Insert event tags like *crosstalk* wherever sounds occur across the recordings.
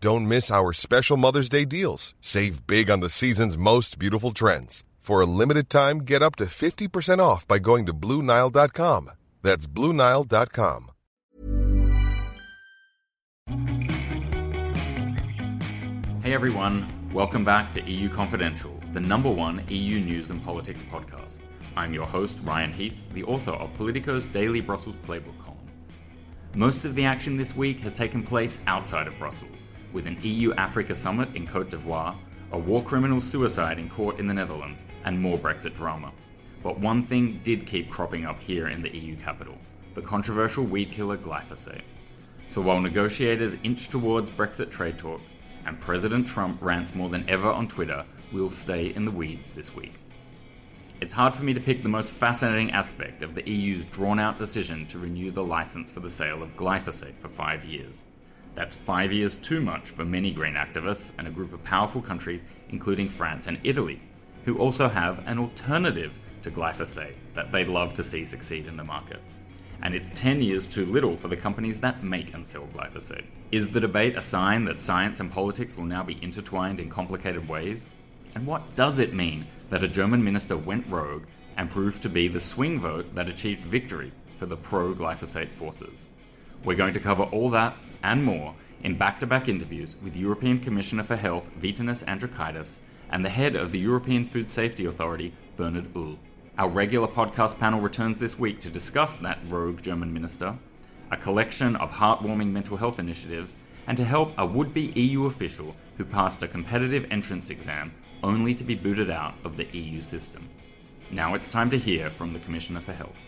Don't miss our special Mother's Day deals. Save big on the season's most beautiful trends. For a limited time, get up to 50% off by going to Bluenile.com. That's Bluenile.com. Hey everyone, welcome back to EU Confidential, the number one EU news and politics podcast. I'm your host, Ryan Heath, the author of Politico's daily Brussels playbook column. Most of the action this week has taken place outside of Brussels with an EU Africa summit in Cote d'Ivoire, a war criminal suicide in court in the Netherlands, and more Brexit drama. But one thing did keep cropping up here in the EU capital the controversial weed killer glyphosate. So while negotiators inch towards Brexit trade talks and President Trump rants more than ever on Twitter, we'll stay in the weeds this week. It's hard for me to pick the most fascinating aspect of the EU's drawn out decision to renew the license for the sale of glyphosate for five years. That's five years too much for many green activists and a group of powerful countries, including France and Italy, who also have an alternative to glyphosate that they'd love to see succeed in the market. And it's 10 years too little for the companies that make and sell glyphosate. Is the debate a sign that science and politics will now be intertwined in complicated ways? And what does it mean that a German minister went rogue and proved to be the swing vote that achieved victory for the pro glyphosate forces? We're going to cover all that and more in back to back interviews with European Commissioner for Health Vytenis Andriukaitis and the head of the European Food Safety Authority, Bernhard Url. Our regular podcast panel returns this week to discuss that rogue German minister, a collection of heartwarming mental health initiatives, and to help a would be EU official who passed a competitive entrance exam only to be booted out of the EU system. Now it's time to hear from the Commissioner for Health.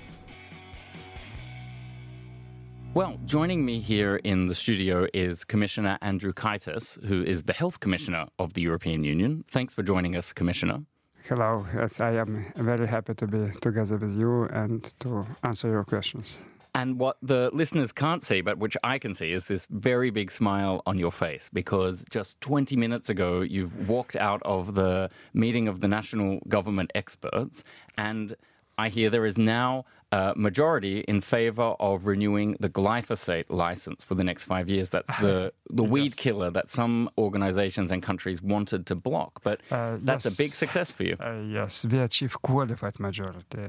Well, joining me here in the studio is Commissioner Andriukaitis, who is the Health Commissioner of the European Union. Thanks for joining us, Commissioner. Hello, yes, I am very happy to be together with you and to answer your questions. And what the listeners can't see, but which I can see, is this very big smile on your face because just 20 minutes ago you've walked out of the meeting of the national government experts, and I hear there is now uh, majority in favor of renewing the glyphosate license for the next five years. That's the, *laughs* the yes. weed killer that some organizations and countries wanted to block. But uh, that's yes. a big success for you. Uh, yes, we achieved qualified majority.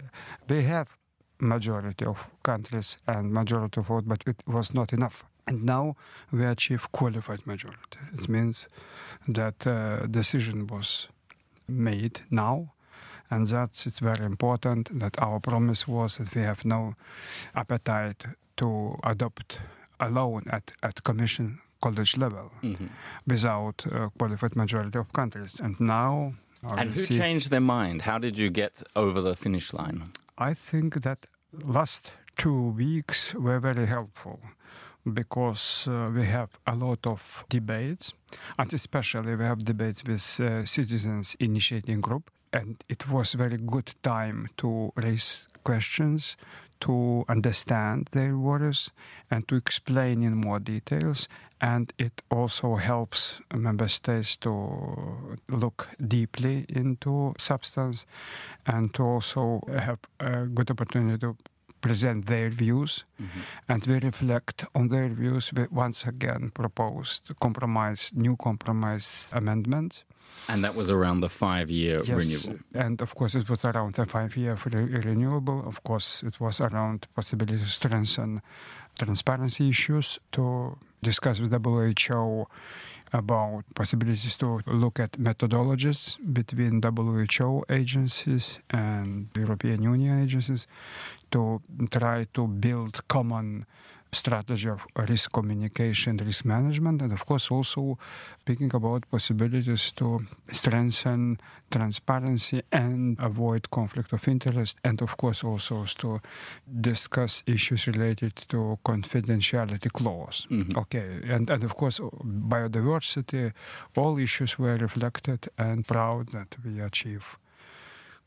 We have majority of countries and majority of vote, but it was not enough. And now we achieve qualified majority. It means that uh, decision was made now and that's it's very important that our promise was that we have no appetite to adopt alone at, at commission college level mm-hmm. without a qualified majority of countries. And now. And who changed their mind? How did you get over the finish line? I think that last two weeks were very helpful because uh, we have a lot of debates, and especially we have debates with uh, citizens initiating group and it was very good time to raise questions to understand their worries and to explain in more details and it also helps member states to look deeply into substance and to also have a good opportunity to present their views mm-hmm. and we reflect on their views we once again proposed compromise new compromise amendments and that was around the five year yes, renewal. And of course, it was around the five year re- renewable. Of course, it was around possibility to strengthen transparency issues, to discuss with WHO about possibilities to look at methodologies between WHO agencies and European Union agencies to try to build common strategy of risk communication, risk management, and of course also thinking about possibilities to strengthen transparency and avoid conflict of interest, and of course also to discuss issues related to confidentiality clause. Mm-hmm. Okay, and, and of course biodiversity, all issues were reflected and proud that we achieve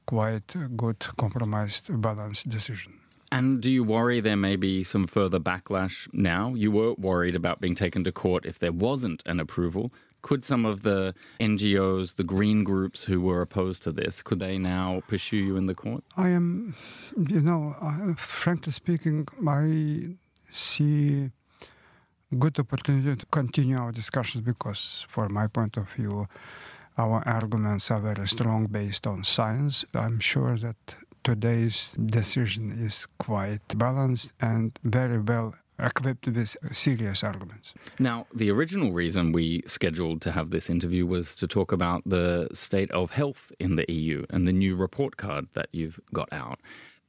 quite good compromised balanced decision. And do you worry there may be some further backlash now? You were worried about being taken to court if there wasn't an approval. Could some of the NGOs, the green groups who were opposed to this, could they now pursue you in the court? I am, you know, frankly speaking, I see good opportunity to continue our discussions because, from my point of view, our arguments are very strong based on science. I'm sure that today's decision is quite balanced and very well equipped with serious arguments. Now, the original reason we scheduled to have this interview was to talk about the state of health in the EU and the new report card that you've got out.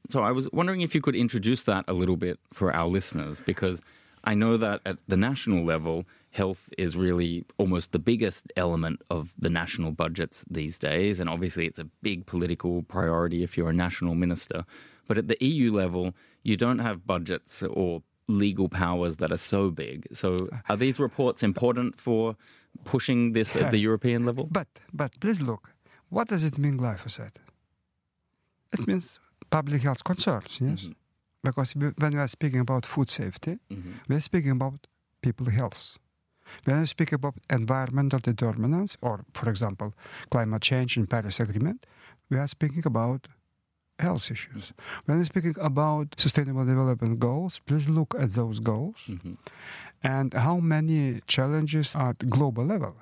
So I was wondering if you could introduce that a little bit for our listeners, because I know that at the national level, health is really almost the biggest element of the national budgets these days. And obviously, it's a big political priority if you're a national minister. But at the EU level, you don't have budgets or legal powers that are so big. So, are these reports important for pushing this at the *laughs* European level? But, but please look what does it mean, glyphosate? It means public health concerns, yes? Mm-hmm. Because when we are speaking about food safety, mm-hmm. we are speaking about people's health. When I speak about environmental determinants, or for example, climate change in Paris Agreement, we are speaking about health issues. When I'm speaking about sustainable development goals, please look at those goals mm-hmm. and how many challenges at global level.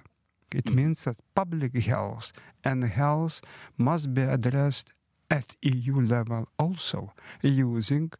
It mm-hmm. means that public health and health must be addressed at EU level also using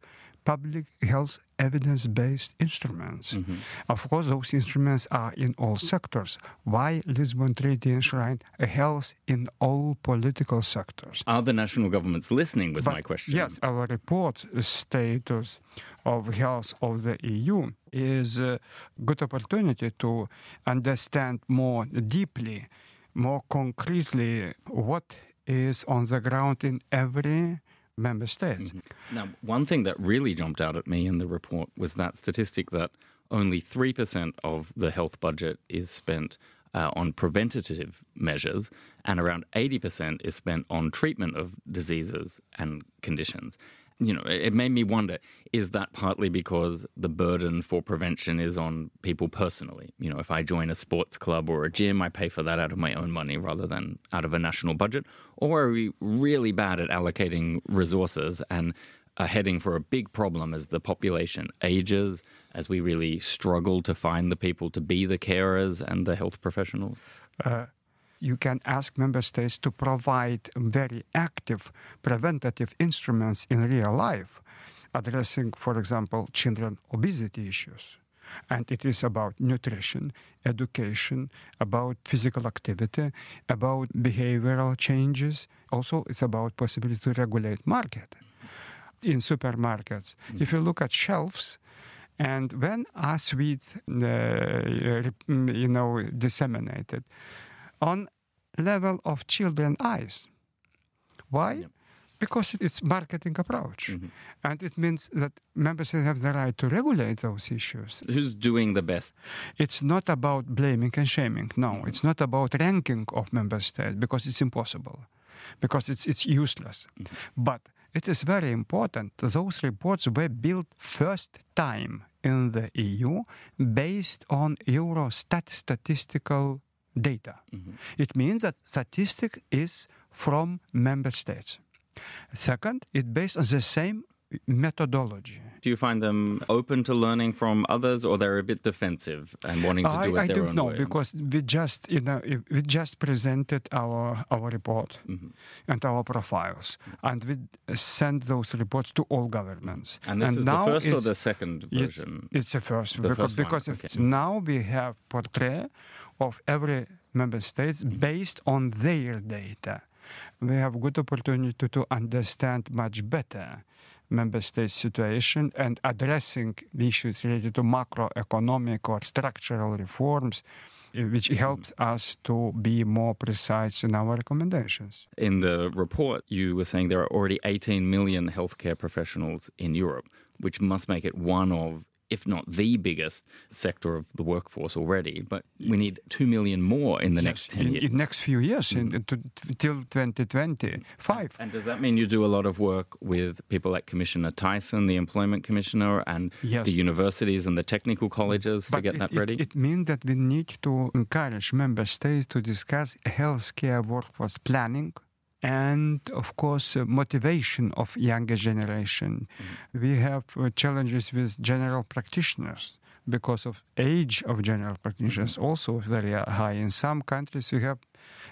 public health evidence based instruments. Mm-hmm. Of course, those instruments are in all sectors. Why Lisbon Treaty enshrined health in all political sectors? Are the national governments listening? Was but, my question. Yes, our report status of health of the EU is a good opportunity to understand more deeply, more concretely what is on the ground in every member states. Mm-hmm. Now, one thing that really jumped out at me in the report was that statistic that only 3% of the health budget is spent uh, on preventative measures, and around 80% is spent on treatment of diseases and conditions you know, it made me wonder is that partly because the burden for prevention is on people personally? You know, if I join a sports club or a gym, I pay for that out of my own money rather than out of a national budget? Or are we really bad at allocating resources and are heading for a big problem as the population ages, as we really struggle to find the people to be the carers and the health professionals? Uh, you can ask member states to provide very active preventative instruments in real life, addressing, for example, children obesity issues. And it is about nutrition, education, about physical activity, about behavioral changes. Also, it's about possibility to regulate market. In supermarkets, mm-hmm. if you look at shelves, and when are sweets, uh, you know, disseminated, on level of children eyes. Why? Yep. Because it's marketing approach, mm-hmm. and it means that member states have the right to regulate those issues. Who's doing the best? It's not about blaming and shaming. No, mm-hmm. it's not about ranking of member states because it's impossible, because it's it's useless. Mm-hmm. But it is very important. Those reports were built first time in the EU based on Eurostat statistical data. Mm-hmm. It means that statistic is from member states. Second, it's based on the same methodology. Do you find them open to learning from others, or they're a bit defensive and wanting to do it I, their don't own know way? because we just you know we just presented our our report Mm-hmm. and our profiles, and we sent those reports to all governments. and this is now the first or it's- the second version? it's the first The because, first because okay. it's now we have portrait of every member states based on their data. We have good opportunity to understand much better member state situation and addressing the issues related to macroeconomic or structural reforms, which helps us to be more precise in our recommendations. In the report, you were saying there are already 18 million healthcare professionals in Europe, which must make it one of, if not the biggest sector of the workforce already. But we need 2 million more in the next 10 in, years. In next few years, in, mm. to, till 2025. And does that mean you do a lot of work with people like Commissioner Thyssen, the Employment Commissioner, and Yes. the universities and the technical colleges to get it, that it- ready? It, means that we need to encourage member states to discuss healthcare workforce planning and, of course, uh, motivation of younger generation. Mm-hmm. We have uh, challenges with general practitioners because of age of general practitioners Mm-hmm. also very uh, high. In some countries, you have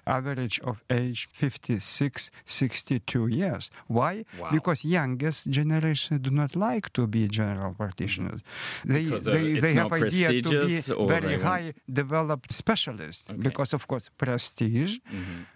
average of age 56, 62 years. Why? Wow. Because youngest generation do not like to be general practitioners. They, Because, uh, they, they have idea to be very high developed specialists Okay. because of course prestige Mhm.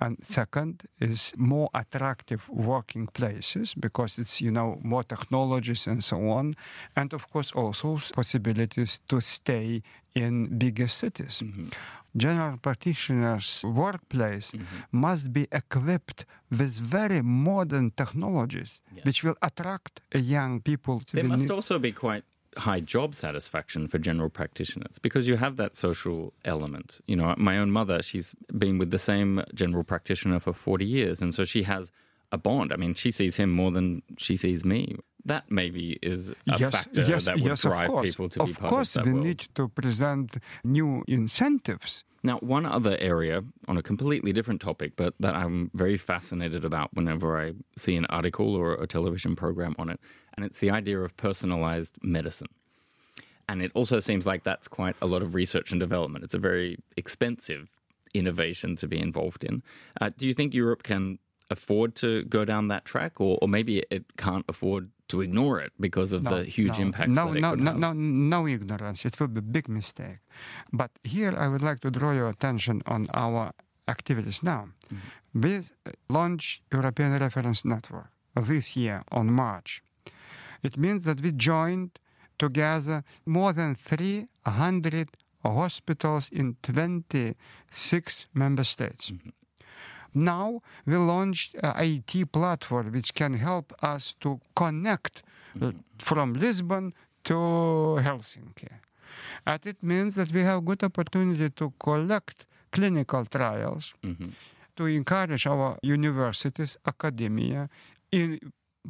And second is more attractive working places because it's you know more technologies and so on and of course also possibilities to stay in bigger cities Mm-hmm. general practitioners workplace Mm-hmm. must be equipped with very modern technologies Yes. which will attract young people will must need- also be quite high job satisfaction for general practitioners because you have that social element. You know, my own mother, she's been with the same general practitioner for 40 years, and so she has a bond. I mean, she sees him more than she sees me. That maybe is a factor that would drive course. people to be of part course, of that we world. need to present new incentives. Now, one other area on a completely different topic, but that I'm very fascinated about whenever I see an article or a television program on it, and it's the idea of personalized medicine. And it also seems like that's quite a lot of research and development. It's a very expensive innovation to be involved in. Uh, do you think Europe can afford to go down that track, or, or maybe it can't afford to ignore it because of the huge no, impacts no, that it no, no, no, no ignorance. It will be a big mistake. But here I would like to draw your attention on our activities now. Mm-hmm. We launched European Reference Network this year on March. It means that we joined together more than 300 hospitals in 26 member states. Mm-hmm. Now we launched a IT platform which can help us to connect uh, mm-hmm. from Lisbon to Helsinki. And it means that we have good opportunity to collect clinical trials, mm-hmm. to encourage our universities, academia, in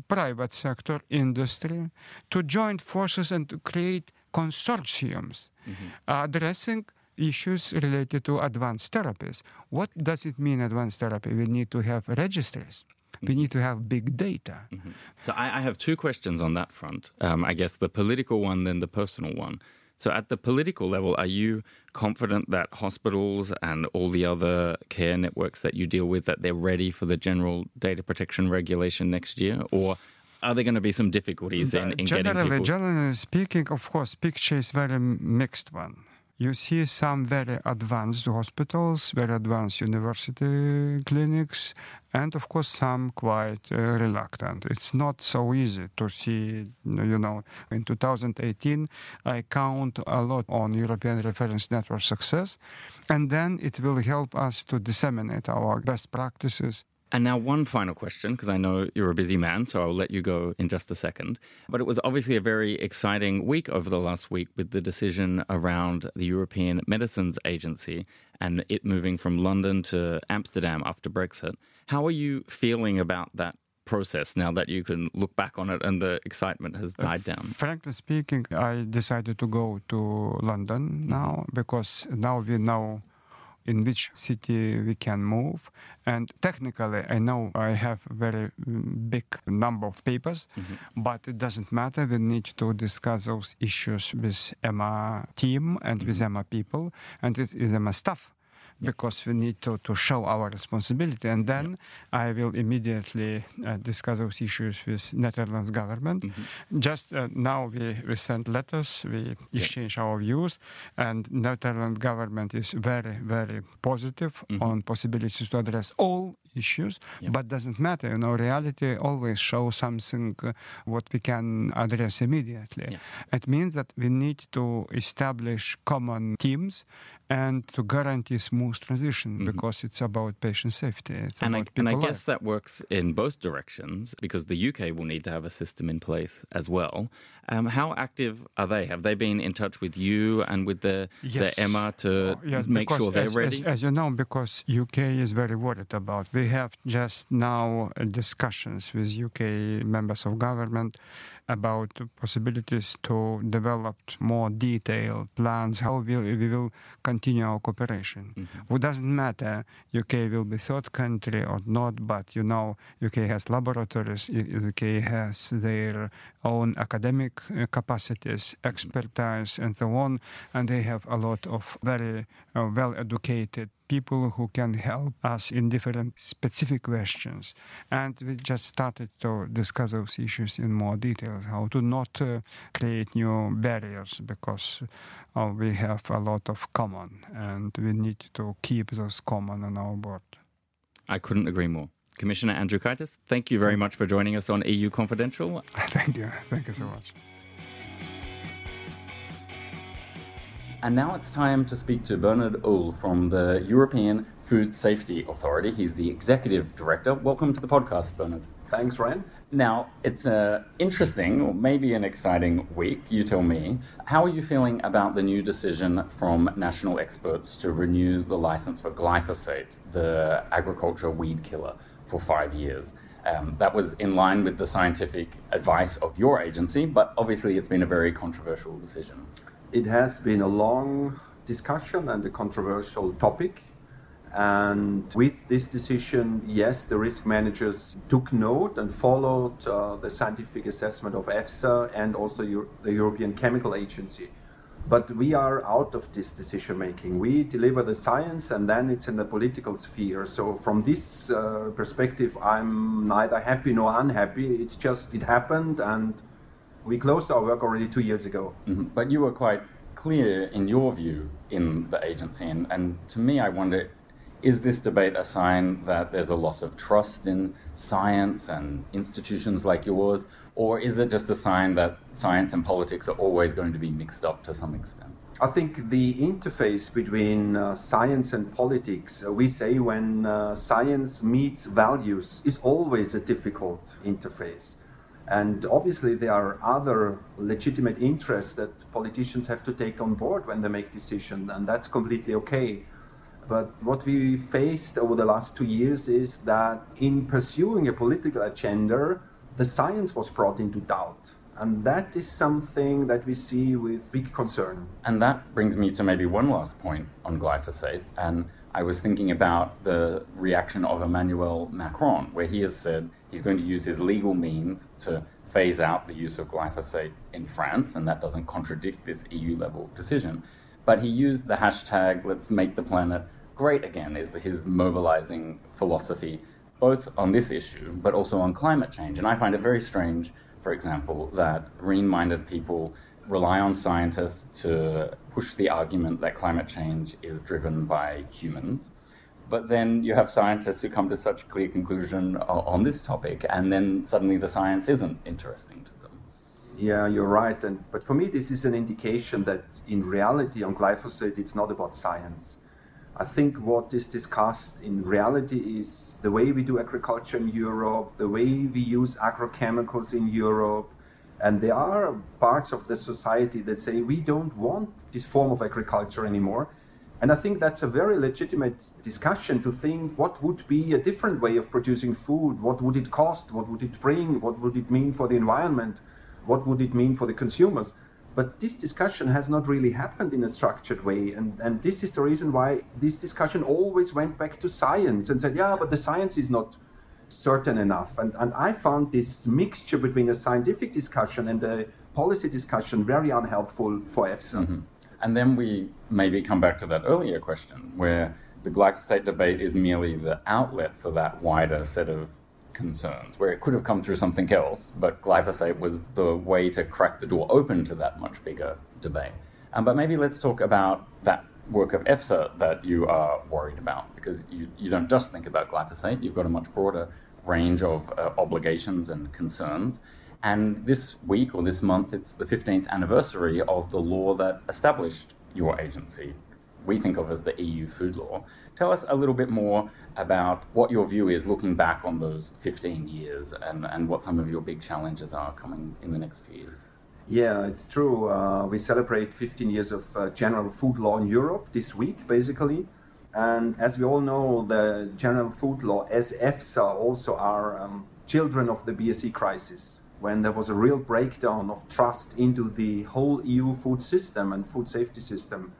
private sector, industry, to join forces and to create consortiums mm-hmm. addressing issues related to advanced therapies. What does it mean, advanced therapy? We need to have registries. We mm-hmm. need to have big data. Mm-hmm. So I, I have two questions on that front. Um, I guess the political one, then the personal one. So at the political level, are you confident that hospitals and all the other care networks that you deal with that they're ready for the general data protection regulation next year, or are there going to be some difficulties in, in getting generally, people? generally speaking, of course, picture is very mixed one. You see some very advanced hospitals, very advanced university clinics, and of course some quite uh, reluctant. It's not so easy to see, you know, in 2018, I count a lot on European Reference Network success, and then it will help us to disseminate our best practices And now, one final question, because I know you're a busy man, so I'll let you go in just a second. But it was obviously a very exciting week over the last week with the decision around the European Medicines Agency and it moving from London to Amsterdam after Brexit. How are you feeling about that process now that you can look back on it and the excitement has died down? Uh, frankly speaking, I decided to go to London now because now we know in which city we can move. And technically, I know I have a very mm, big number of papers, mm-hmm. but it doesn't matter. We need to discuss those issues with EMA team and mm-hmm. with EMA people, and it is EMA staff because we need to, to show our responsibility. And then I will immediately uh, discuss those issues with Netherlands government. Mm-hmm. Just uh, now we, we send letters, we exchange our views, and Netherlands government is very, very positive mm-hmm. on possibilities to address all issues, but doesn't matter. You know, reality always shows something uh, what we can address immediately. It means that we need to establish common teams and to guarantee smooth transition mm-hmm. because it's about patient safety. It's and, I, and I, guess that works in both directions because the UK will need to have a system in place as well. Um, how active are they? Have they been in touch with you and with the, yes. the EMA to oh, yes, make sure they're as, ready? As, as, you know, because UK is very worried about. We have just now discussions with UK members of government about possibilities to develop more detailed plans how we, we will continue our cooperation. Mm-hmm. It doesn't matter UK will be third country or not, but you know UK has laboratories, UK has their own academic uh, capacities, expertise, and so on, and they have a lot of very uh, well-educated people who can help us in different specific questions. And we just started to discuss those issues in more detail, how to not uh, create new barriers because uh, we have a lot of common and we need to keep those common on our board. I couldn't agree more. Commissioner Andriukaitis, thank you very much for joining us on EU Confidential. *laughs* Thank you. Thank you so much. And now it's time to speak to Bernhard Url from the European Food Safety Authority. He's the executive director. Welcome to the podcast, Bernard. Thanks, Ryan. Now, it's an interesting or maybe an exciting week, you tell me. How are you feeling about the new decision from national experts to renew the license for glyphosate, the agriculture weed killer, for five years? Um, that was in line with the scientific advice of your agency, but obviously it's been a very controversial decision. It has been a long discussion and a controversial topic. And with this decision, yes, the risk managers took note and followed uh, the scientific assessment of EFSA and also Euro- the European Chemical Agency. But we are out of this decision making. We deliver the science and then it's in the political sphere. So, from this uh, perspective, I'm neither happy nor unhappy. It's just, it happened and we closed our work already two years ago. Mm-hmm. But you were quite clear in your view in the agency. And, and to me, I wonder is this debate a sign that there's a loss of trust in science and institutions like yours? Or is it just a sign that science and politics are always going to be mixed up to some extent? I think the interface between uh, science and politics, uh, we say when uh, science meets values, is always a difficult interface. And obviously, there are other legitimate interests that politicians have to take on board when they make decisions, and that's completely okay. But what we faced over the last two years is that in pursuing a political agenda, the science was brought into doubt. And that is something that we see with big concern. And that brings me to maybe one last point on glyphosate. And I was thinking about the reaction of Emmanuel Macron, where he has said he's going to use his legal means to phase out the use of glyphosate in France, and that doesn't contradict this EU level decision. But he used the hashtag let's make the planet great again, is his mobilizing philosophy, both on this issue, but also on climate change. And I find it very strange, for example, that green minded people rely on scientists to push the argument that climate change is driven by humans. But then you have scientists who come to such a clear conclusion uh, on this topic, and then suddenly the science isn't interesting to them. Yeah, you're right. And, but for me, this is an indication that in reality, on glyphosate, it's not about science. I think what is discussed in reality is the way we do agriculture in Europe, the way we use agrochemicals in Europe, and there are parts of the society that say we don't want this form of agriculture anymore. And I think that's a very legitimate discussion to think what would be a different way of producing food? What would it cost? What would it bring? What would it mean for the environment? What would it mean for the consumers? But this discussion has not really happened in a structured way. And, and this is the reason why this discussion always went back to science and said, yeah, but the science is not certain enough. And, and I found this mixture between a scientific discussion and a policy discussion very unhelpful for EFSA. Mm-hmm. And then we maybe come back to that earlier question where the glyphosate debate is merely the outlet for that wider set of concerns, where it could have come through something else, but glyphosate was the way to crack the door open to that much bigger debate. Um, but maybe let's talk about that work of EFSA that you are worried about, because you, you don't just think about glyphosate, you've got a much broader range of uh, obligations and concerns. And this week or this month, it's the 15th anniversary of the law that established your agency, we think of as the EU food law. Tell us a little bit more about what your view is looking back on those 15 years and, and what some of your big challenges are coming in the next few years. Yeah, it's true. Uh, we celebrate 15 years of uh, general food law in Europe this week, basically. And as we all know, the general food law, as EFSA, also are um, children of the BSE crisis, when there was a real breakdown of trust into the whole EU food system and food safety system.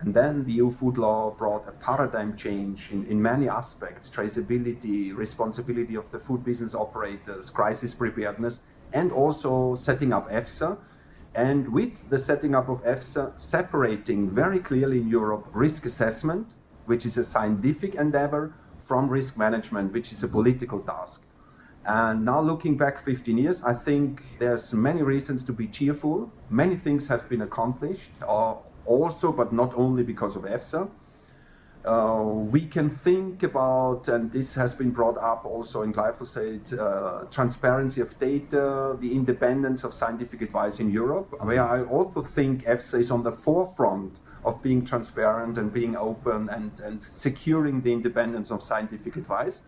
And then the EU food law brought a paradigm change in, in many aspects traceability, responsibility of the food business operators, crisis preparedness, and also setting up EFSA. And with the setting up of EFSA, separating very clearly in Europe risk assessment, which is a scientific endeavor, from risk management, which is a political task. And now looking back 15 years, I think there's many reasons to be cheerful. Many things have been accomplished, or also, but not only because of EFSA. Uh, we can think about, and this has been brought up also in glyphosate, uh, transparency of data, the independence of scientific advice in Europe, mm-hmm. where I also think EFSA is on the forefront of being transparent and being open and, and securing the independence of scientific advice.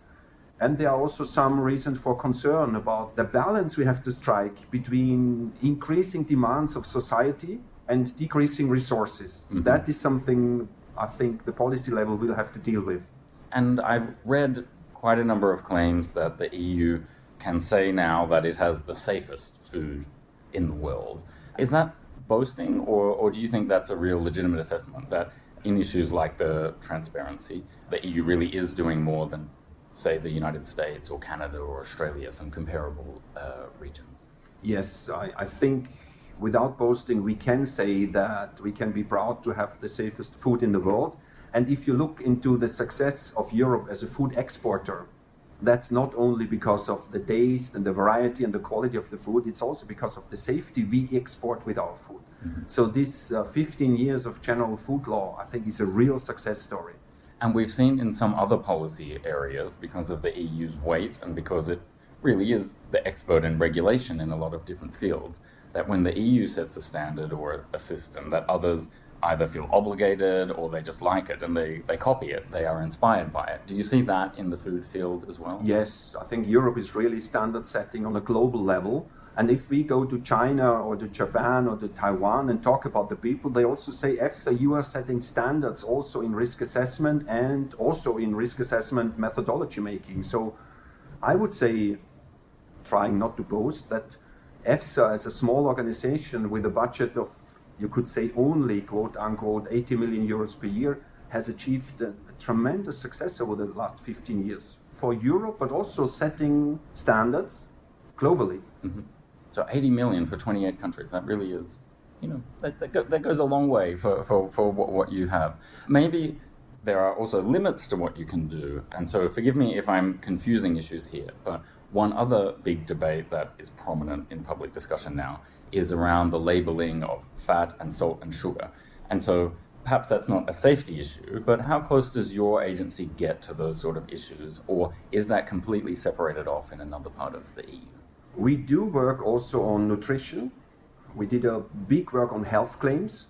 And there are also some reasons for concern about the balance we have to strike between increasing demands of society and decreasing resources. Mm-hmm. That is something I think the policy level will have to deal with. And I've read quite a number of claims that the EU can say now that it has the safest food in the world. Is that boasting, or, or do you think that's a real legitimate assessment that in issues like the transparency, the EU really is doing more than, say, the United States or Canada or Australia, some comparable uh, regions? Yes, I, I think without boasting, we can say that we can be proud to have the safest food in the world. And if you look into the success of Europe as a food exporter, that's not only because of the taste and the variety and the quality of the food, it's also because of the safety we export with our food. Mm-hmm. So, this uh, 15 years of general food law, I think, is a real success story. And we've seen in some other policy areas, because of the EU's weight and because it really is the expert in regulation in a lot of different fields, that when the EU sets a standard or a system, that others either feel obligated or they just like it and they, they copy it, they are inspired by it. Do you see that in the food field as well? Yes, I think Europe is really standard setting on a global level. And if we go to China or to Japan or to Taiwan and talk about the people, they also say, EFSA, you are setting standards also in risk assessment and also in risk assessment methodology making. So I would say, trying not to boast, that EFSA, as a small organization with a budget of, you could say, only quote unquote 80 million euros per year, has achieved a, a tremendous success over the last 15 years for Europe, but also setting standards globally. Mm-hmm. So 80 million for 28 countries, that really is, you know, that, that, go, that goes a long way for, for, for what, what you have. Maybe there are also limits to what you can do. And so forgive me if I'm confusing issues here, but one other big debate that is prominent in public discussion now is around the labeling of fat and salt and sugar. And so perhaps that's not a safety issue, but how close does your agency get to those sort of issues, or is that completely separated off in another part of the EU? We do work also on nutrition. We did a big work on health claims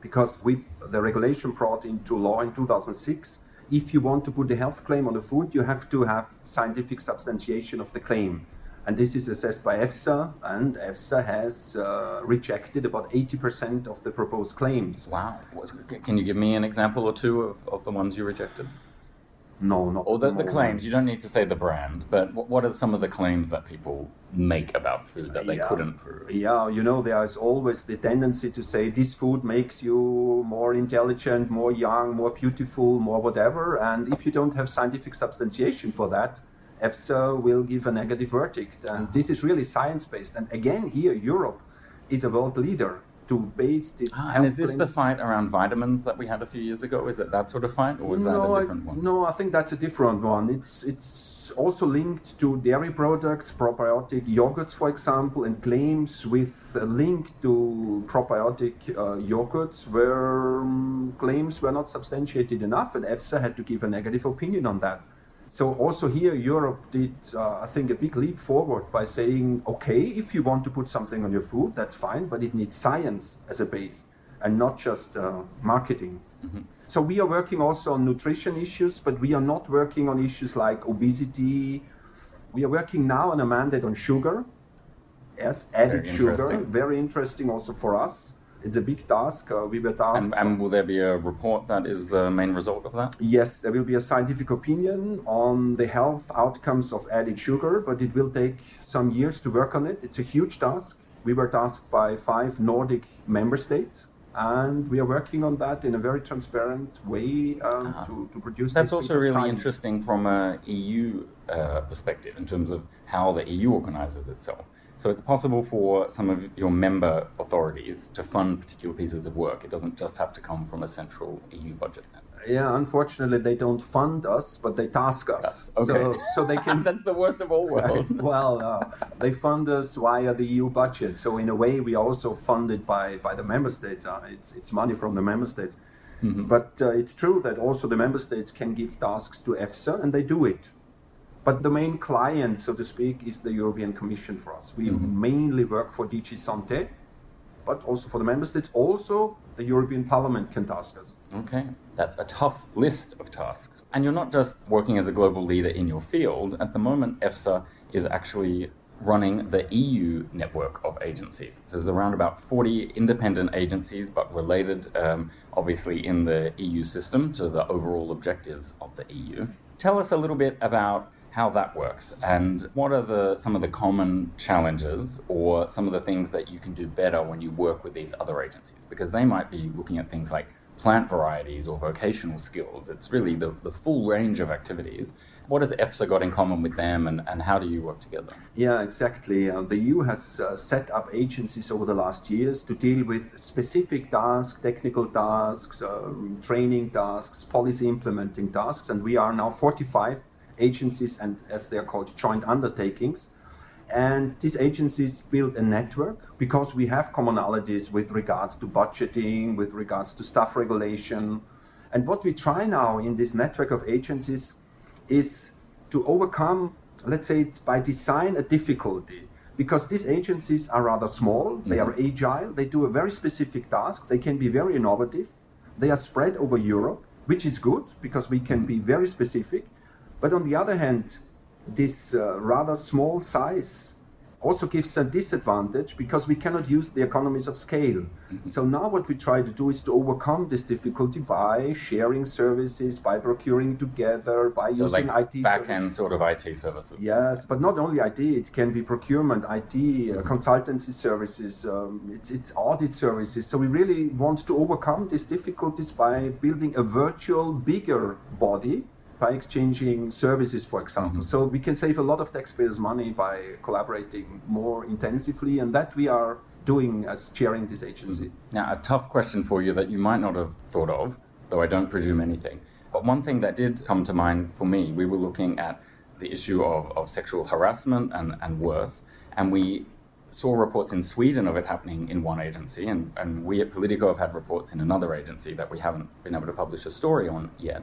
because with the regulation brought into law in 2006, if you want to put a health claim on a food, you have to have scientific substantiation of the claim. And this is assessed by EFSA, and EFSA has uh, rejected about 80% of the proposed claims. Wow. Can you give me an example or two of, of the ones you rejected? No, not. Or the, the claims. You don't need to say the brand, but what are some of the claims that people make about food that they yeah. couldn't prove? Yeah, you know, there is always the tendency to say this food makes you more intelligent, more young, more beautiful, more whatever. And if you don't have scientific substantiation for that, EFSA will give a negative verdict. And ah. this is really science based. And again, here, Europe is a world leader to base this. Ah, and is this the fight around vitamins that we had a few years ago? Is it that sort of fight, or was no, that a different I, one? No, I think that's a different one. It's it's also linked to dairy products, probiotic yogurts, for example, and claims with a link to probiotic uh, yogurts where um, claims were not substantiated enough, and EFSA had to give a negative opinion on that. So also here, Europe did, uh, I think, a big leap forward by saying, okay, if you want to put something on your food, that's fine, but it needs science as a base and not just uh, marketing. Mm-hmm. So we are working also on nutrition issues, but we are not working on issues like obesity. We are working now on a mandate on sugar, yes, added very sugar, very interesting also for us it's a big task. Uh, we were tasked. And, and, will there be a report that is the main result of that? Yes, there will be a scientific opinion on the health outcomes of added sugar, but it will take some years to work on it. It's a huge task. We were tasked by five Nordic member states. And we are working on that in a very transparent way uh, uh-huh. to, to produce. That's also really science. interesting from a EU uh, perspective in terms of how the EU organizes itself. So it's possible for some of your member authorities to fund particular pieces of work. It doesn't just have to come from a central EU budget. Then. Yeah, unfortunately, they don't fund us, but they task us. Okay. So, so they can. *laughs* That's the worst of all worlds. *laughs* Well, uh, they fund us via the EU budget. So in a way, we are also funded by by the member states. Uh, it's it's money from the member states. Mm-hmm. But uh, it's true that also the member states can give tasks to EFSA, and they do it. But the main client, so to speak, is the European Commission for us. We mm-hmm. mainly work for DG Santé, but also for the member states. Also, the European Parliament can task us. Okay, that's a tough list of tasks. And you're not just working as a global leader in your field. At the moment, EFSA is actually running the EU network of agencies. So there's around about 40 independent agencies, but related, um, obviously, in the EU system to the overall objectives of the EU. Tell us a little bit about how that works and what are the some of the common challenges or some of the things that you can do better when you work with these other agencies because they might be looking at things like plant varieties or vocational skills it's really the, the full range of activities what has EFSA got in common with them and, and how do you work together? Yeah, exactly. Uh, the EU has uh, set up agencies over the last years to deal with specific tasks, technical tasks, um, training tasks, policy implementing tasks, and we are now 45 agencies and as they are called joint undertakings. And these agencies build a network because we have commonalities with regards to budgeting with regards to staff regulation. And what we try now in this network of agencies is to overcome let's say it's by design a difficulty. Because these agencies are rather small they mm-hmm. are agile they do a very specific task they can be very innovative they are spread over europe which is good because we can be very specific but on the other hand, this uh, rather small size also gives a disadvantage because we cannot use the economies of scale. Mm-hmm. So now what we try to do is to overcome this difficulty by sharing services, by procuring together, by so using like IT back end sort of IT services. Yes, but not only IT. It can be procurement, IT, uh, mm-hmm. uh, consultancy services. Um, it's, it's audit services. So we really want to overcome these difficulties by building a virtual bigger body by exchanging services, for example. Mm-hmm. So we can save a lot of taxpayers' money by collaborating more intensively, and that we are doing as chairing this agency. Mm-hmm. Now, a tough question for you that you might not have thought of, though I don't presume anything. But one thing that did come to mind for me, we were looking at the issue of, of sexual harassment and, and worse, and we saw reports in Sweden of it happening in one agency, and, and we at Politico have had reports in another agency that we haven't been able to publish a story on yet.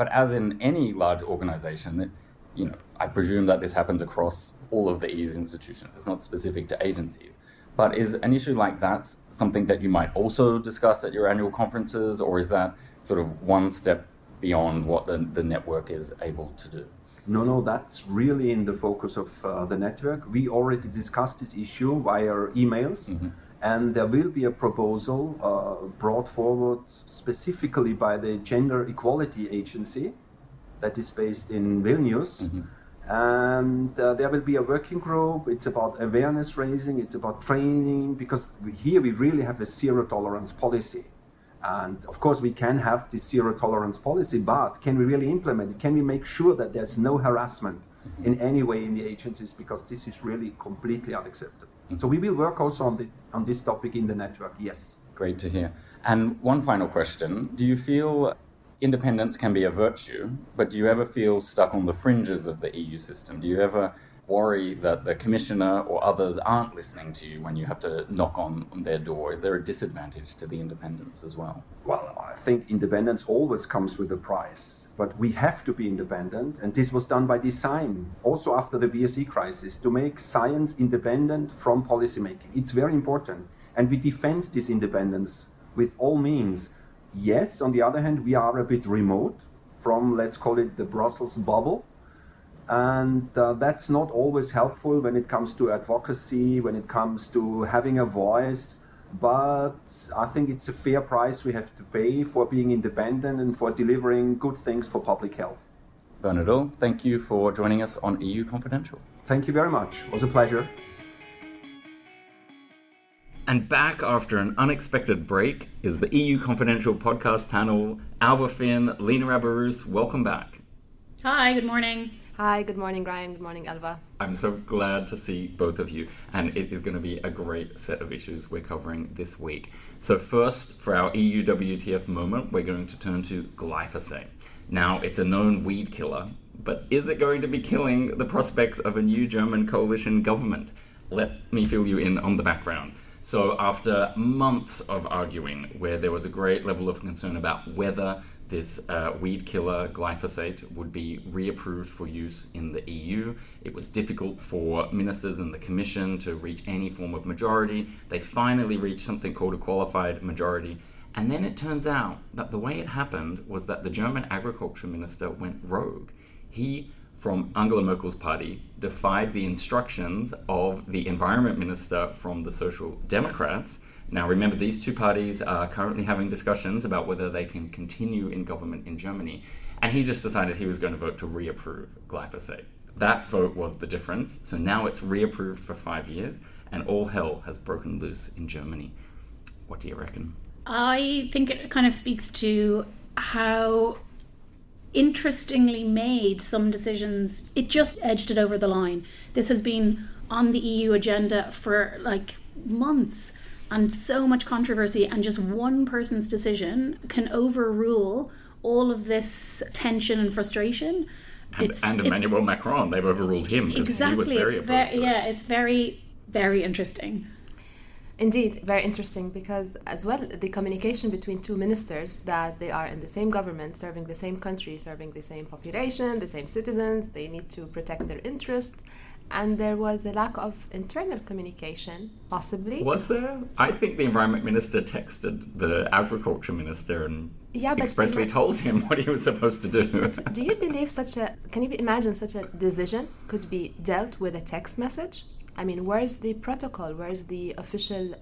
But as in any large organization, you know, I presume that this happens across all of the EU's institutions. It's not specific to agencies. But is an issue like that something that you might also discuss at your annual conferences, or is that sort of one step beyond what the, the network is able to do? No, no, that's really in the focus of uh, the network. We already discussed this issue via emails. Mm-hmm and there will be a proposal uh, brought forward specifically by the Gender Equality Agency that is based in Vilnius. Mm-hmm. And uh, there will be a working group. It's about awareness raising, it's about training, because we, here we really have a zero tolerance policy. And of course, we can have this zero tolerance policy, but can we really implement it? Can we make sure that there's no harassment. In any way in the agencies? Because this is really completely unacceptable. So we will work also on, the, on this topic in the network, yes. Great to hear. And one final question Do you feel independence can be a virtue, but do you ever feel stuck on the fringes of the EU system? Do you ever worry that the commissioner or others aren't listening to you when you have to knock on, their door? Is there a disadvantage to the independence as well? Well, I think independence always comes with a price, but we have to be independent, and this was done by design, also after the BSE crisis, to make science independent from policymaking. It's very important, and we defend this independence with all means. Yes, on the other hand, we are a bit remote from, let's call it, the Brussels bubble and uh, that's not always helpful when it comes to advocacy, when it comes to having a voice. But I think it's a fair price we have to pay for being independent and for delivering good things for public health. Bernhard, thank you for joining us on EU Confidential. Thank you very much. It was a pleasure. And back after an unexpected break is the EU Confidential podcast panel. Alva Finn, Lena Rabarus, welcome back. Hi, good morning. Hi, good morning, Ryan. Good morning, Elva. I'm so glad to see both of you, and it is going to be a great set of issues we're covering this week. So, first, for our EU WTF moment, we're going to turn to glyphosate. Now, it's a known weed killer, but is it going to be killing the prospects of a new German coalition government? Let me fill you in on the background. So, after months of arguing, where there was a great level of concern about whether this uh, weed killer glyphosate would be reapproved for use in the EU. It was difficult for ministers and the Commission to reach any form of majority. They finally reached something called a qualified majority. And then it turns out that the way it happened was that the German agriculture minister went rogue. He, from Angela Merkel's party, defied the instructions of the environment minister from the Social Democrats now, remember, these two parties are currently having discussions about whether they can continue in government in Germany, and he just decided he was going to vote to reapprove glyphosate. That vote was the difference, so now it's reapproved for five years, and all hell has broken loose in Germany. What do you reckon? I think it kind of speaks to how interestingly made some decisions it just edged it over the line this has been on the eu agenda for like months and so much controversy, and just one person's decision can overrule all of this tension and frustration. And, and Emmanuel Macron, they've overruled him because exactly, he was very it's opposed ve- Yeah, it's very, very interesting. Indeed, very interesting because, as well, the communication between two ministers that they are in the same government, serving the same country, serving the same population, the same citizens, they need to protect their interests and there was a lack of internal communication, possibly. Was there? I think the environment minister texted the agriculture minister and yeah, expressly told him *laughs* what he was supposed to do. do you believe such a? Can you imagine such a decision could be dealt with a text message? I mean, where's the protocol? Where's the official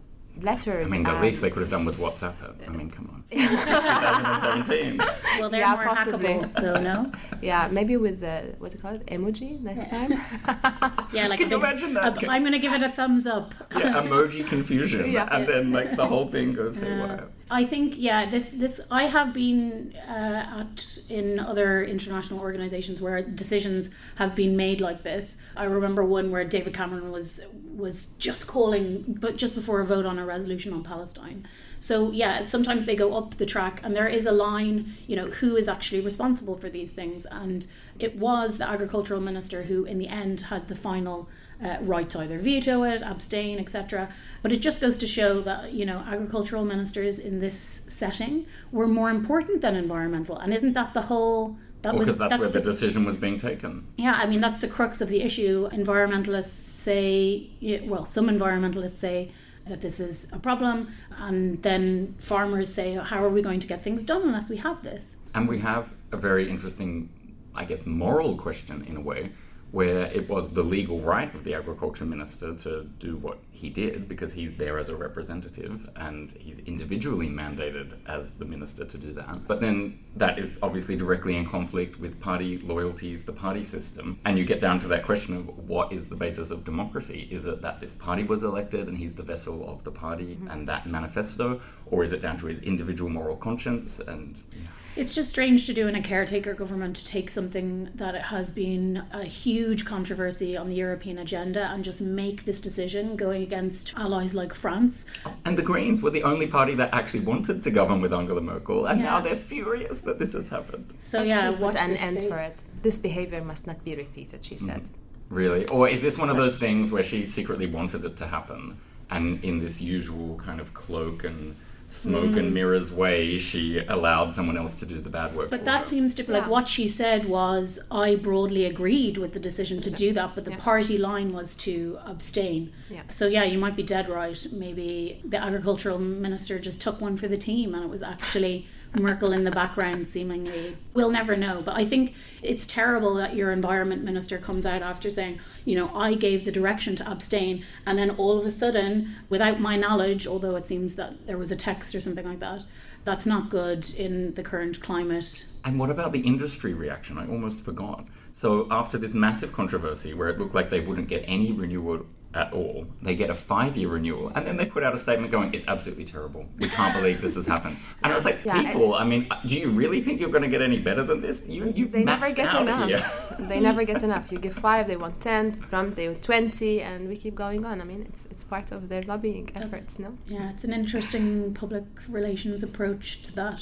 letters. I mean, the least they could have done was WhatsApp it. I mean, come on. *laughs* 2017. Well, they're yeah, more possibly. hackable, though, no? Yeah, maybe with the, what do you call it, emoji next time? *laughs* yeah, like Can you imagine that? i am going to give it a thumbs up. yeah, emoji confusion. *laughs* yeah. And then, like, the whole thing goes haywire. Uh, I think yeah this this I have been uh, at in other international organizations where decisions have been made like this. I remember one where David Cameron was was just calling but just before a vote on a resolution on Palestine. So yeah, sometimes they go up the track and there is a line, you know, who is actually responsible for these things and it was the agricultural minister who in the end had the final uh, right to either veto it, abstain, etc. But it just goes to show that you know agricultural ministers in this setting were more important than environmental, and isn't that the whole? That well, was that's, that's where the, the, decision was being taken. Yeah, I mean that's the crux of the issue. Environmentalists say, well, some environmentalists say that this is a problem, and then farmers say, how are we going to get things done unless we have this? And we have a very interesting, I guess, moral question in a way where it was the legal right of the agriculture minister to do what he did because he's there as a representative and he's individually mandated as the minister to do that. But then that is obviously directly in conflict with party loyalties, the party system. And you get down to that question of what is the basis of democracy? Is it that this party was elected and he's the vessel of the party mm-hmm. and that manifesto? Or is it down to his individual moral conscience and. Yeah. It's just strange to do in a caretaker government to take something that has been a huge controversy on the European agenda and just make this decision going against allies like France. And the Greens were the only party that actually wanted to govern with Angela Merkel, and yeah. now they're furious that this has happened. So but yeah, what an end for it. This behavior must not be repeated, she said. Mm. Really? Or is this one of those things where she secretly wanted it to happen, and in this usual kind of cloak and smoke mm. and mirrors way, she allowed someone else to do the bad work. But that her. seems to be like what she said was, I broadly agreed with the decision to do that, but the yeah. party line was to abstain. Yeah. So yeah, you might be dead right. Maybe the agricultural minister just took one for the team, and it was actually. Merkel in the background, seemingly. We'll never know. But I think it's terrible that your environment minister comes out after saying, you know, I gave the direction to abstain. And then all of a sudden, without my knowledge, although it seems that there was a text or something like that, that's not good in the current climate. And what about the industry reaction? I almost forgot. So after this massive controversy where it looked like they wouldn't get any renewal at all. They get a five year renewal, and then they put out a statement going, "It's absolutely terrible. We can't believe this has happened." *laughs* And I was like, yeah, "People, I, I mean, do you really think you're going to get any better than this? You, you they never get enough. Here. *laughs* they never get *laughs* enough. You give five, they want ten. Trump, they want twenty, and we keep going on. I mean, it's it's part of their lobbying efforts, That's, no? Yeah, it's an interesting public relations approach to that.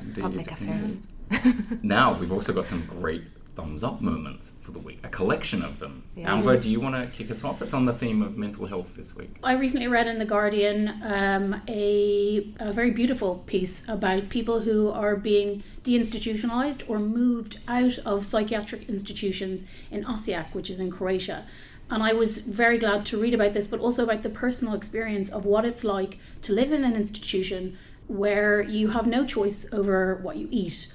Indeed. Public affairs. now we've also got some great thumbs up moments for the week, a collection of them. Yeah. Alva, do you want to kick us off? It's on the theme of mental health this week. I recently read in The Guardian um, a, a very beautiful piece about people who are being deinstitutionalized or moved out of psychiatric institutions in Osijek, which is in Croatia. And I was very glad to read about this, but also about the personal experience of what it's like to live in an institution where you have no choice over what you eat,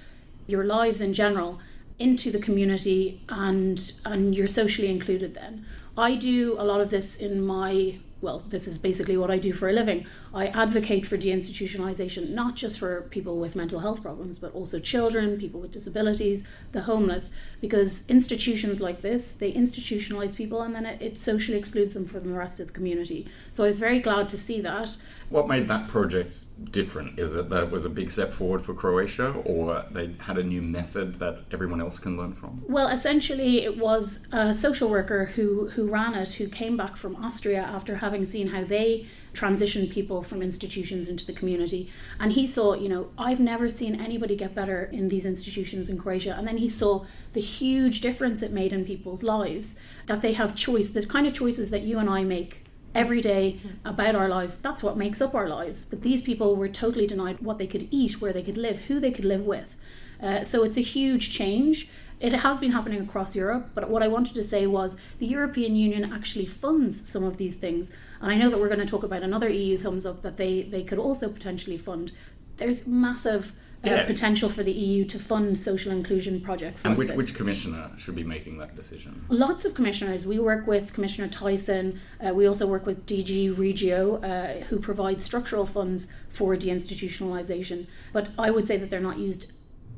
your lives in general into the community and and you're socially included then i do a lot of this in my well, this is basically what I do for a living. I advocate for deinstitutionalization, not just for people with mental health problems, but also children, people with disabilities, the homeless, because institutions like this, they institutionalize people and then it, it socially excludes them from the rest of the community. So I was very glad to see that. What made that project different? Is it that it was a big step forward for Croatia, or they had a new method that everyone else can learn from? Well, essentially, it was a social worker who, who ran it, who came back from Austria after having seen how they transitioned people from institutions into the community. And he saw, you know, I've never seen anybody get better in these institutions in Croatia. And then he saw the huge difference it made in people's lives, that they have choice, the kind of choices that you and I make every day about our lives. That's what makes up our lives. But these people were totally denied what they could eat, where they could live, who they could live with. Uh, so it's a huge change. It has been happening across Europe, but what I wanted to say was the European Union actually funds some of these things. And I know that we're going to talk about another EU thumbs up that they, they could also potentially fund. There's massive uh, yeah. potential for the EU to fund social inclusion projects. And like which, which commissioner should be making that decision? Lots of commissioners. We work with Commissioner Thyssen. Uh, we also work with DG Regio, uh, who provides structural funds for deinstitutionalisation. But I would say that they're not used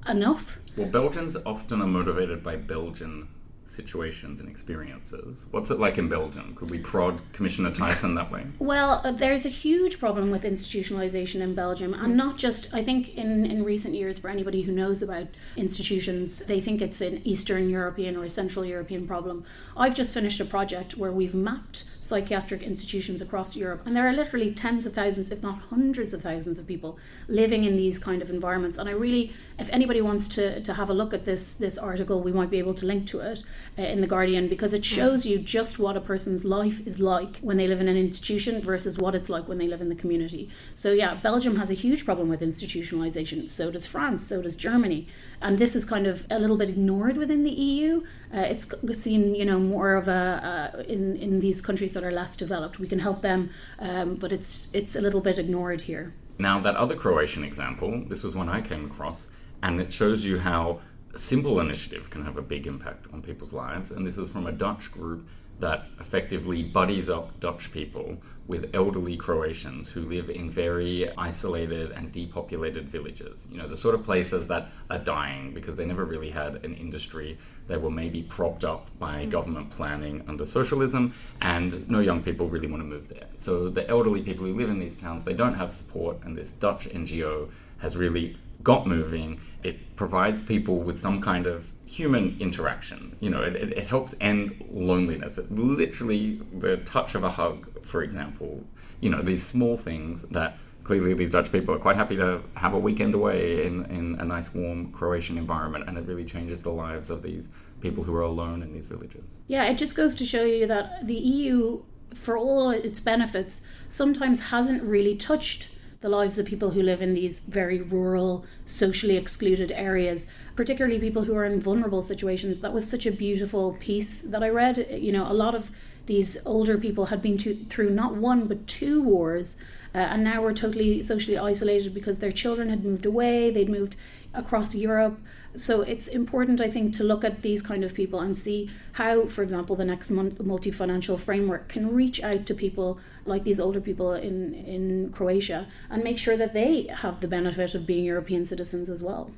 enough. Well, Belgians often are motivated by Belgian situations and experiences. What's it like in Belgium? Could we prod Commissioner Thyssen that way? *laughs* Well, uh, there's a huge problem with institutionalization in Belgium, and not just, I think, in, in recent years, for anybody who knows about institutions, they think it's an Eastern European or a Central European problem. I've just finished a project where we've mapped psychiatric institutions across Europe, and there are literally tens of thousands, if not hundreds of thousands, of people living in these kind of environments. And I really, if anybody wants to, to have a look at this this article, we might be able to link to it uh, in the Guardian because it shows you just what a person's life is like when they live in an institution versus what it's like when they live in the community. So yeah, Belgium has a huge problem with institutionalization. So does France. So does Germany. And this is kind of a little bit ignored within the EU. Uh, it's seen, you know, more of a uh, in in these countries that are less developed. We can help them, um, but it's it's a little bit ignored here. Now that other Croatian example, this was one I came across, and it shows you how a simple initiative can have a big impact on people's lives. And this is from a Dutch group that effectively buddies up Dutch people with elderly Croatians who live in very isolated and depopulated villages. You know, the sort of places that are dying because they never really had an industry. They were maybe propped up by mm. government planning under socialism, and no young people really want to move there. So the elderly people who live in these towns, they don't have support, and this Dutch NGO has really got moving. It provides people with some kind of human interaction. You know, it, it, it, helps end loneliness. It literally, the touch of a hug, for example, you know, these small things that clearly these Dutch people are quite happy to have a weekend away in, in a nice, warm Croatian environment, and it really changes the lives of these people who are alone in these villages. Yeah, it just goes to show you that the EU, for all its benefits, sometimes hasn't really touched the lives of people who live in these very rural, socially excluded areas, particularly people who are in vulnerable situations. That was such a beautiful piece that I read. You know, a lot of these older people had been to, through not one but two wars, uh, and now were totally socially isolated because their children had moved away, they'd moved across Europe. So it's important, I think, to look at these kind of people and see how, for example, the next multi financial framework can reach out to people like these older people in, in Croatia and make sure that they have the benefit of being European citizens as well.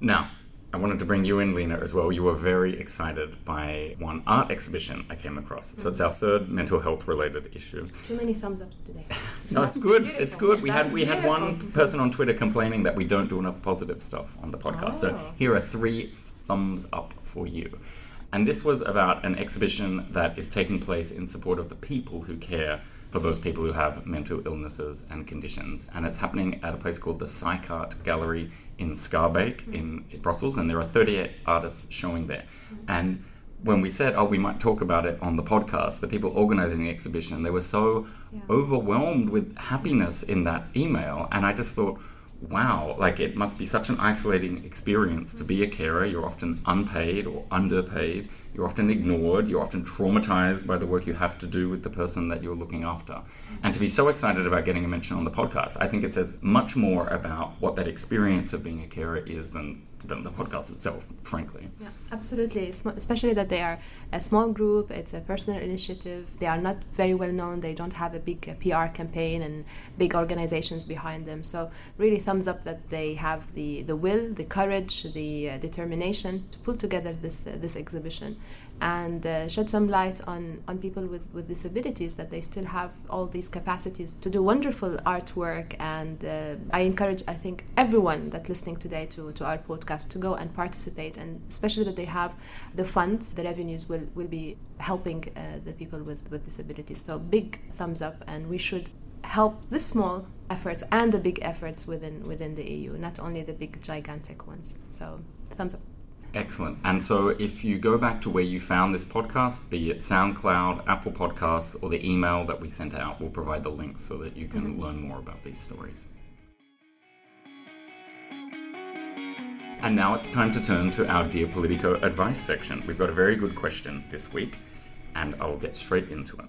Now, I wanted to bring you in, Lena, as well. You were very excited by one art exhibition I came across. So it's our mm-hmm. third mental health related issue. Too many thumbs up today. *laughs* no, it's good. Beautiful. It's good. We That's had we beautiful. had one person on Twitter complaining that we don't do enough positive stuff on the podcast. Oh. So here are three thumbs up for you. And this was about an exhibition that is taking place in support of the people who care for those people who have mental illnesses and conditions. And it's happening at a place called the Psychart Gallery in Schaerbeek mm-hmm. in Brussels, and there are 38 artists showing there. Mm-hmm. And when we said, oh, we might talk about it on the podcast, the people organizing the exhibition, they were so yeah. overwhelmed with happiness in that email. And I just thought, wow, like it must be such an isolating experience to be a carer. You're often unpaid or underpaid. You're often ignored. You're often traumatized by the work you have to do with the person that you're looking after. And to be so excited about getting a mention on the podcast, I think it says much more about what that experience of being a carer is than than the podcast itself, frankly. Yeah, absolutely. Especially that they are a small group, it's a personal initiative. They are not very well known, they don't have a big uh, PR campaign and big organizations behind them. So, really, thumbs up that they have the, the will, the courage, the uh, determination to pull together this, uh, this exhibition and uh, shed some light on, on people with, with disabilities that they still have all these capacities to do wonderful artwork. And uh, I encourage, I think, everyone that listening today to, to our podcast to go and participate, and especially that they have the funds, the revenues will, will be helping uh, the people with, with disabilities. So, big thumbs up, and we should help the small efforts and the big efforts within within the EU, not only the big gigantic ones. So, thumbs up. Excellent. And so if you go back to where you found this podcast, be it SoundCloud, Apple Podcasts, or the email that we sent out, we'll provide the links so that you can mm-hmm. learn more about these stories. And now it's time to turn to our Dear Politico advice section. We've got a very good question this week, and I will get straight into it.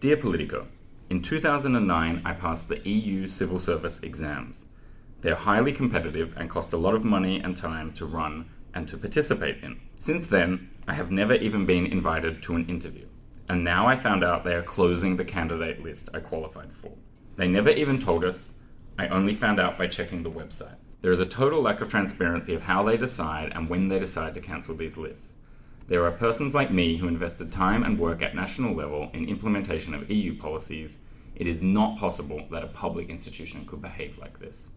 Dear Politico, in 2009, I passed the EU civil service exams. They're highly competitive and cost a lot of money and time to run and to participate in. Since then, I have never even been invited to an interview. And now I found out they are closing the candidate list I qualified for. They never even told us. I only found out by checking the website. There is a total lack of transparency of how they decide and when they decide to cancel these lists. There are persons like me who invested time and work at national level in implementation of EU policies. It is not possible that a public institution could behave like this.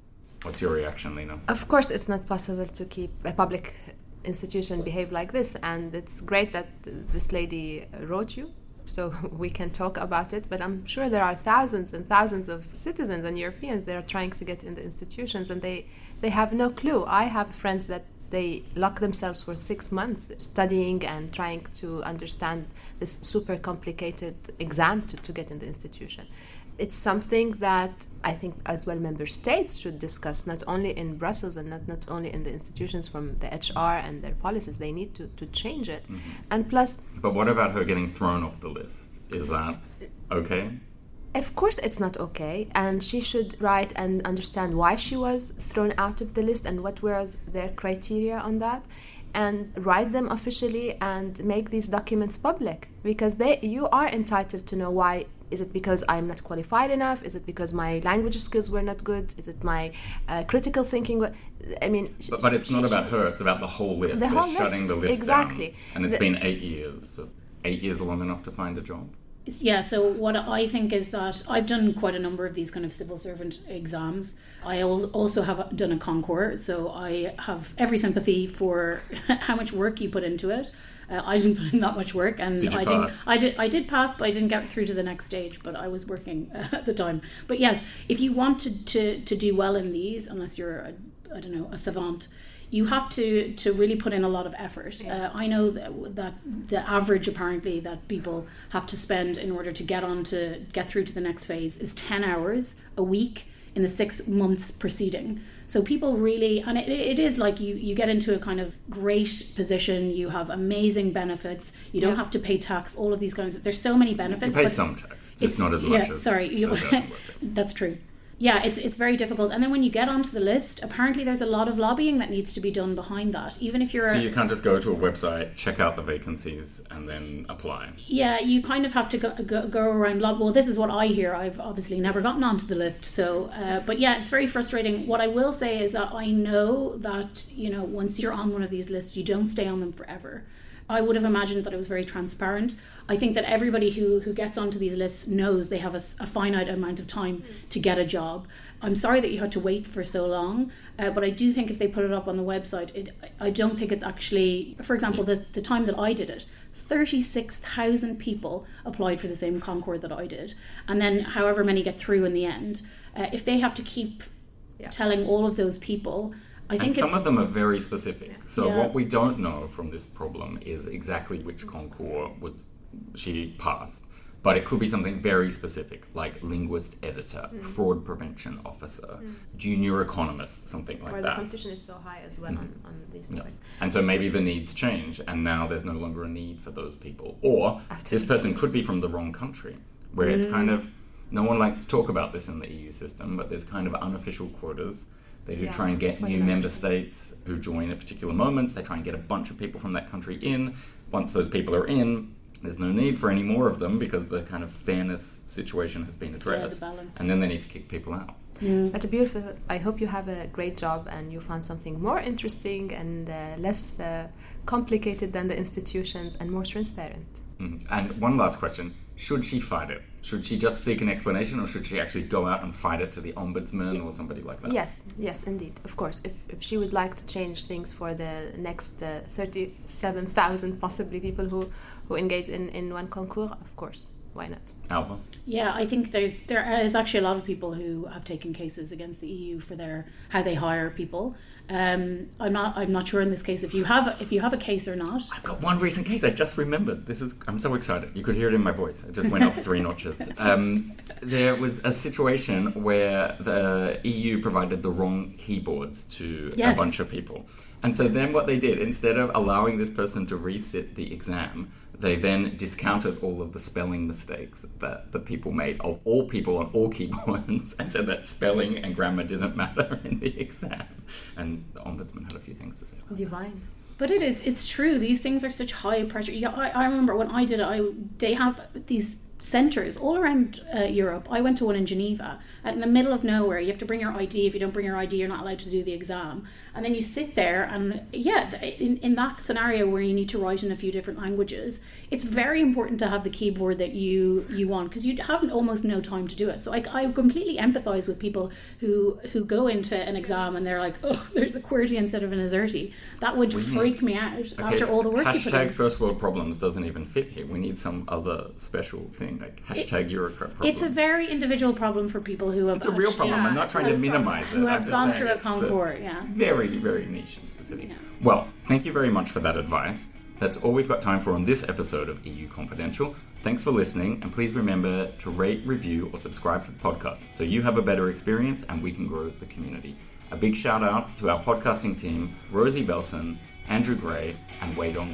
What's your reaction, Lena? Of course, it's not possible to keep a public institution behave like this, and it's great that this lady wrote you so *laughs* we can talk about it. But I'm sure there are thousands and thousands of citizens and Europeans that are trying to get in the institutions, and they they have no clue. I have friends that they lock themselves for six months studying and trying to understand this super complicated exam to, to get in the institution it's something that I think as well member states should discuss, not only in Brussels and not, not only in the institutions from the HR and their policies. They need to, to change it. Mm-hmm. And plus. But what about her getting thrown off the list? Is that okay? Of course, it's not okay, and she should write and understand why she was thrown out of the list and what were their criteria on that. and write them officially and make these documents public because they you are entitled to know why is it because I'm not qualified enough? Is it because my language skills were not good? Is it my uh, critical thinking? I mean, but, but it's she, not about her. It's about the whole list. The They're whole shutting list. the list exactly, down. and it's the, been eight years. So eight years long enough to find a job. Yeah. So what I think is that I've done quite a number of these kind of civil servant exams. I also have done a concours, so I have every sympathy for *laughs* how much work you put into it. Uh, I didn't put in that much work, and did I pass? did. I did. I did pass, but I didn't get through to the next stage. But I was working uh, *laughs* at the time. But yes, if you want to, to to do well in these, unless you're a, I don't know a savant, you have to to really put in a lot of effort. Uh, I know that, that the average apparently that people have to spend in order to get on to get through to the next phase is ten hours a week in the six months preceding. So people really, and it, it is like you you get into a kind of great position. You have amazing benefits. You don't yeah. have to pay tax. All of these kinds. Of, there's so many benefits. You pay some tax, just not as much. Yeah, as sorry, you, *laughs* that's true yeah, it's it's very difficult. And then when you get onto the list, apparently there's a lot of lobbying that needs to be done behind that. Even if you're so you can't just go to a website, check out the vacancies, and then apply. Yeah, you kind of have to go go, go around. Lob- well, this is what I hear. I've obviously never gotten onto the list, so uh, but yeah, it's very frustrating. What I will say is that I know that you know once you're on one of these lists, you don't stay on them forever. I would have imagined that it was very transparent. I think that everybody who, who gets onto these lists knows they have a, a finite amount of time to get a job. I'm sorry that you had to wait for so long, uh, but I do think if they put it up on the website, it, I don't think it's actually, for example, the, the time that I did it, 36,000 people applied for the same concours that I did. And then however many get through in the end, uh, if they have to keep yeah. telling all of those people, I think and some of them are very specific. So yeah. what we don't know from this problem is exactly which concours was she passed. But it could be something very specific, like linguist editor, mm. fraud prevention officer, mm. junior economist, something like or that. the competition is so high as well mm. on, on these topics. Yeah. And so maybe the needs change, and now there's no longer a need for those people. Or After this person could be from the wrong country, where it's kind mm. of no one likes to talk about this in the EU system, but there's kind of unofficial quotas they do yeah, try and get new member states who join at particular moments. They try and get a bunch of people from that country in. Once those people are in, there's no need for any more of them because the kind of fairness situation has been addressed. Yeah, the and then they need to kick people out. Mm. But a beautiful. I hope you have a great job and you found something more interesting and uh, less uh, complicated than the institutions and more transparent. Mm. And one last question: Should she fight it? Should she just seek an explanation, or should she actually go out and fight it to the ombudsman or somebody like that? Yes, yes, indeed, of course. If, if she would like to change things for the next uh, thirty-seven thousand possibly people who who engage in in one concours, of course why not? Alva. Yeah, I think there's there is actually a lot of people who have taken cases against the EU for their how they hire people. Um, I'm not I'm not sure in this case if you have if you have a case or not. I've got one recent case. I just remembered. This is I'm so excited. You could hear it in my voice. It just went up three notches. *laughs* Um, there was a situation where the EU provided the wrong keyboards to yes. a bunch of people. And so then what they did, instead of allowing this person to resit the exam, they then discounted all of the spelling mistakes that the people made of all people on all *laughs* keyboards and said that spelling and grammar didn't matter *laughs* in the exam. And the ombudsman had a few things to say. Divine. But it is, it's true. These things are such high pressure. Yeah, I, I remember when I did it, I, they have these centres all around uh, Europe. I went to one in Geneva, in the middle of nowhere. You have to bring your ID. If you don't bring your ID, you're not allowed to do the exam. And then you sit there, and yeah, in, in that scenario where you need to write in a few different languages, it's very important to have the keyboard that you you want because you have almost no time to do it. So I, I completely empathise with people who who go into an exam and they're like, oh, there's a QWERTY instead of an AZERTY. That would freak me out okay, after all the work. Hashtag first world problems doesn't even fit here. We need some other special thing like hashtag it, problem. It's a very individual problem for people who have. It's a real problem. Yeah, I'm not trying to minimize it. Who have gone through a concours, yeah. Very, very niche and specific. Yeah. Well, thank you very much for that advice. That's all we've got time for on this episode of EU Confidential. Thanks for listening, and please remember to rate, review, or subscribe to the podcast so you have a better experience and we can grow the community. A big shout out to our podcasting team Rosie Belson, Andrew Gray, and Wei Dong